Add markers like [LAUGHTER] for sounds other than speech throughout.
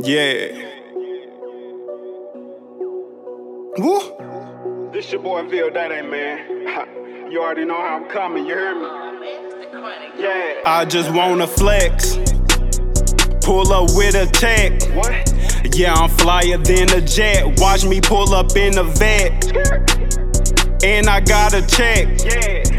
Yeah. Woo. This your boy Ville Day, man. [LAUGHS] You already know how I'm coming, you hear me? Yeah. I just wanna flex. Pull up with a tech. What? Yeah, I'm flyer than a jet. Watch me pull up in a vet. And I got a check. Yeah.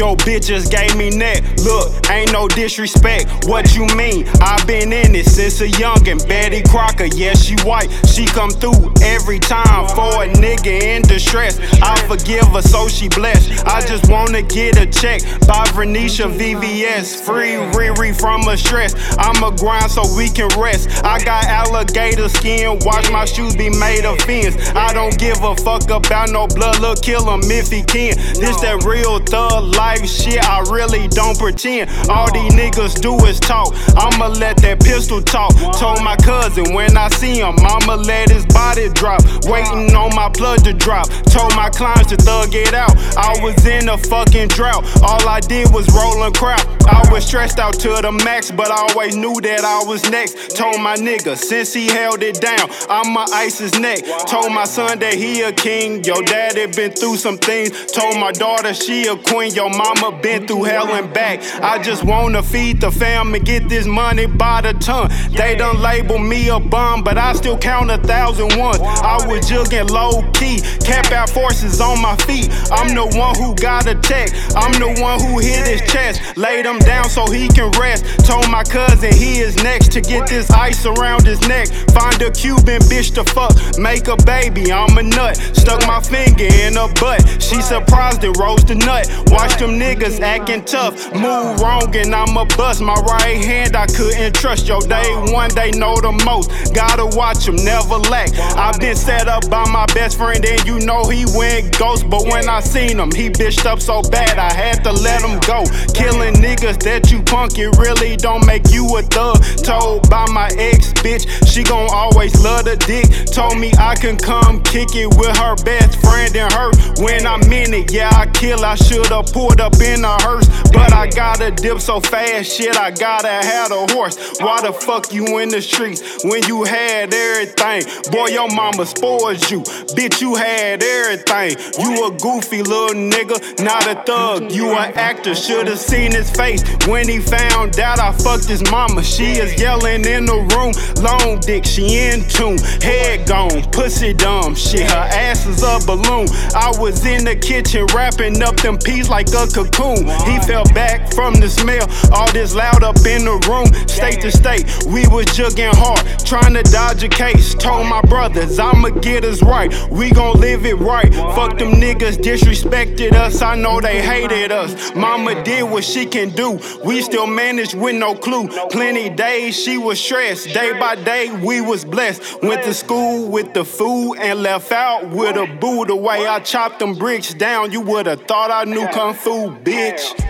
Yo, bitches gave me neck. Look, ain't no disrespect. What you mean? i been in it since a youngin'. Betty Crocker, yeah, she white. She come through every time for a nigga in distress. I forgive her, so she blessed. I just wanna get a check by Vernisha VVS. Free Riri from a stress. I'ma grind so we can rest. I got alligator skin, watch my shoes be made of fins. I don't give a fuck about no blood, look, kill him if he can. This that real thug life life shit, I really don't pretend. All these niggas do is talk. I'ma let that pistol talk. Told my cousin when I see him, I'ma let his body drop. Waiting on my blood to drop. Told my clients to thug it out. I was in a fucking drought. All I did was rollin' crap. I was stressed out to the max, but I always knew that I was next. Told my nigga, since he held it down, I'ma ice his neck. Told my son that he a king. Yo, daddy been through some things. Told my daughter she a queen. Yo, mama been through hell and back. I just wanna feed the fam and get this money by the ton. They done label me a bum, but I still count a thousand ones. I was jugging low key, cap out forces on my feet. I'm the one who got a check. I'm the one who hit his chest, laid him down so he can rest. Told my cousin he is next to get this ice around his neck. Find a Cuban bitch to fuck, make a baby. I'm a nut. Stuck my finger in her butt. She surprised it, rose the nut. Watch them niggas acting tough. Move wrong and I'm a bust. My right hand I couldn't trust. Yo, day one they know the most. Gotta watch them, never lack. i been set up by my best friend and you know he went ghost. But when I seen him, he bitched up so bad I had to let him go. Killing niggas that you punk, it really don't make you a thug. Told by my ex bitch, she gon' always love the dick. Told me I can come kick it with her best friend and her. When I'm in it, yeah, I kill. I should've pulled up in a hearse, but I gotta dip so fast. Shit, I gotta have a horse. Why the fuck you in the streets when you had everything? Boy, your mama spoiled you. Bitch, you had everything. You a goofy little nigga, not a thug. You an actor, should've seen his face when he found out I fucked his mama. She is yelling in the room. Long dick, she in tune. Head gone, pussy dumb. Shit, her ass is a balloon. I was in the kitchen wrapping up them peas like a cocoon. He fell back from the smell. All this loud up in the room, state to state. We was jugging hard, trying to dodge a case. Told my brothers, I'ma get us right. We gon' live it right. Fuck them niggas disrespected us. I know they hated us. Mama did what she can do. We still managed with no clue. Plenty days she was stressed. Day by day we was blessed. Went to school with the food and left out with a boo. The way I chopped them bricks down, you would've thought I knew kung fu, bitch.